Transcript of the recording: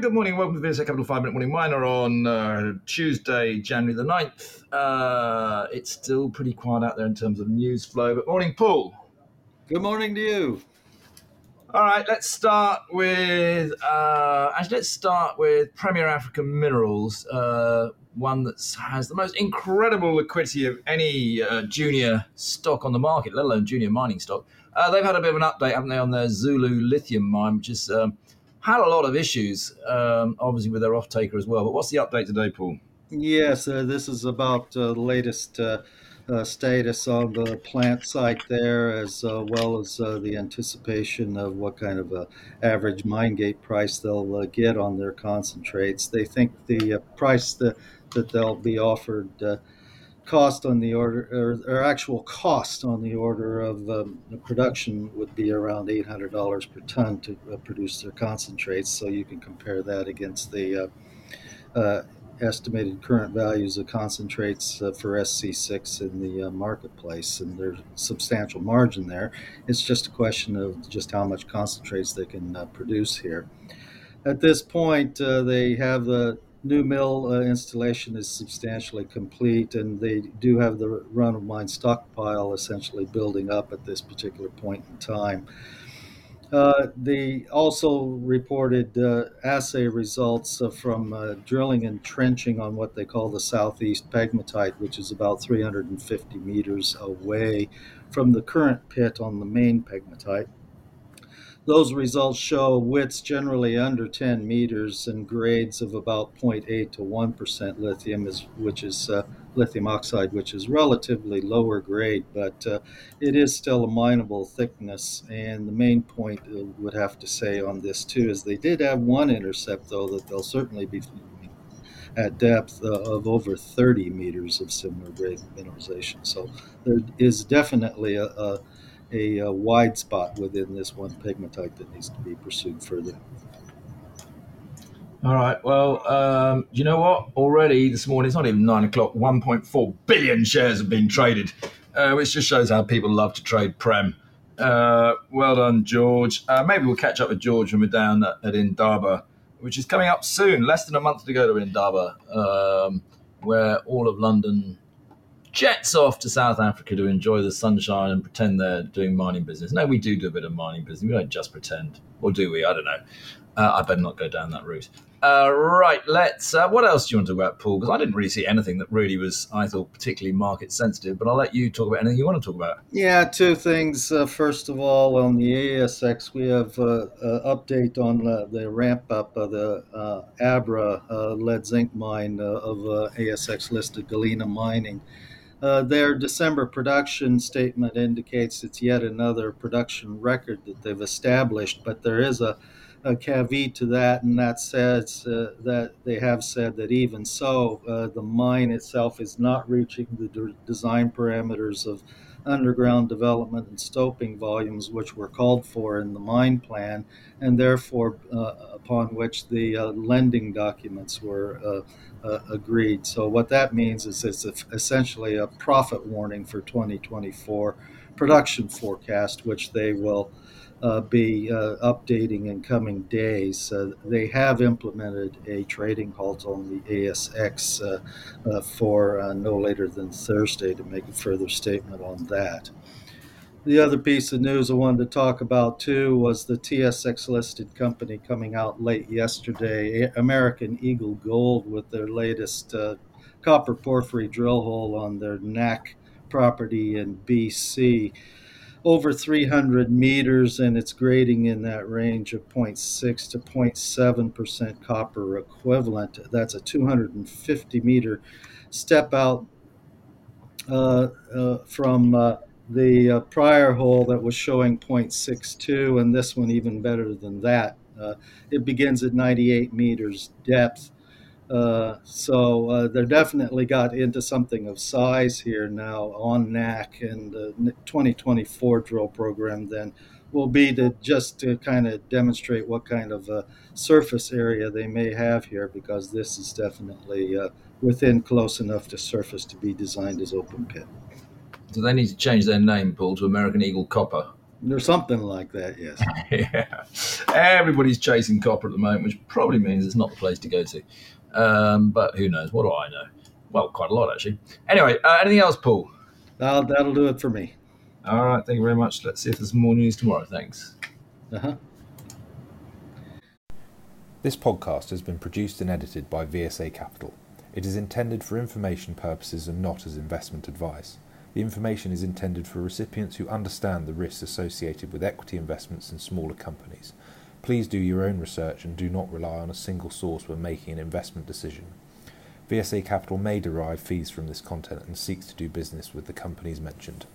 Good morning. Welcome to the VSA Capital 5 Minute Morning Miner on uh, Tuesday, January the 9th. Uh, it's still pretty quiet out there in terms of news flow. But morning, Paul. Good morning to you. All right, let's start with uh, actually let's start with Premier African Minerals, uh, one that has the most incredible liquidity of any uh, junior stock on the market, let alone junior mining stock. Uh, they've had a bit of an update, haven't they, on their Zulu lithium mine, which is um, had a lot of issues, um, obviously with their off taker as well. But what's the update today, Paul? Yes, uh, this is about uh, the latest uh, status on the plant site there, as uh, well as uh, the anticipation of what kind of a average mine gate price they'll uh, get on their concentrates. They think the uh, price that, that they'll be offered uh, cost on the order, or, or, actual cost on the order of um, the production would be around $800 per ton to produce their concentrates. So you can compare that against the estimated current values of concentrates uh, for SC6 in the uh, marketplace, and there's substantial margin there. It's just a question of just how much concentrates they can uh, produce here. At this point, uh, they have the new mill uh, installation is substantially complete, and they do have the run of mine stockpile essentially building up at this particular point in time. Uh, they also reported uh, assay results uh, from uh, drilling and trenching on what they call the southeast pegmatite, which is about 350 meters away from the current pit on the main pegmatite. Those results show widths generally under 10 meters and grades of about 0.8 to 1% lithium, is, which is uh, lithium oxide, which is relatively lower grade, but uh, it is still a mineable thickness. And the main point I uh, would have to say on this too is they did have one intercept, though, that they'll certainly be at depth uh, of over 30 meters of similar grade mineralization. So there is definitely a, a a, a, wide spot within this one pegmatite that needs to be pursued further. All right. Well, um, you know what? Already this morning, it's not even nine o'clock. 1.4 billion shares have been traded, uh, which just shows how people love to trade Prem. Uh, well done, George. Uh, maybe we'll catch up with George when we're down at, at, Indaba, which is coming up soon. Less than a month to go to Indaba, um, where all of London jets off to South Africa to enjoy the sunshine and pretend they're doing mining business. No, we do do a bit of mining business. We don't just pretend, or do we? I don't know. Uh, I better not go down that route. Uh, right, let's. Uh, what else do you want to talk about, Paul? Because I didn't really see anything that really was, I thought, particularly market sensitive. But I'll let you talk about anything you want to talk about. Yeah, two things. Uh, first of all, on the ASX, we have an uh, uh, update on the ramp up of the Abra lead zinc mine of ASX listed Galena Mining. Uh, their December production statement indicates it's yet another production record that they've established, but there is a, a caveat to that, and that says uh, that they have said that even so, uh, the mine itself is not reaching the de- design parameters of underground development and stoping volumes which were called for in the mine plan, and therefore uh, upon which the uh, lending documents were uh, uh agreed. So, what that means is it's essentially a profit warning for 2024 production forecast, which they will uh, be uh, updating in coming days. Uh, they have implemented a trading halt on the ASX uh, uh, for uh, no later than Thursday to make a further statement on that. The other piece of news I wanted to talk about too was the TSX listed company coming out late yesterday, American Eagle Gold, with their latest copper porphyry drill hole on their NAK property in BC over 300 meters and it's grading in that range of 0.6 to 0.7% copper equivalent. That's a 250 meter step out uh, uh, from uh, the uh, prior hole that was showing 0.62 and this one even better than that. Uh, it begins at 98 meters depth uh, so uh, they're definitely got into something of size here now on NAK, and the 2024 drill program then will be to just to kind of demonstrate what kind of uh, surface area they may have here, because this is definitely uh, within close enough to surface to be designed as open pit. Do they need to change their name, Paul, to American Eagle Copper? Or something like that, yes. yeah. Everybody's chasing copper at the moment, which probably means it's not the place to go to. Um, but who knows? What do I know? Well, quite a lot, actually. Anyway, uh, anything else, Paul? That'll, that'll do it for me. All right. Thank you very much. Let's see if there's more news tomorrow. Thanks. Uh-huh. This podcast has been produced and edited by VSA Capital. It is intended for information purposes and not as investment advice. The information is intended for recipients who understand the risks associated with equity investments in smaller companies. Please do your own research and do not rely on a single source when making an investment decision. VSA Capital may derive fees from this content and seeks to do business with the companies mentioned.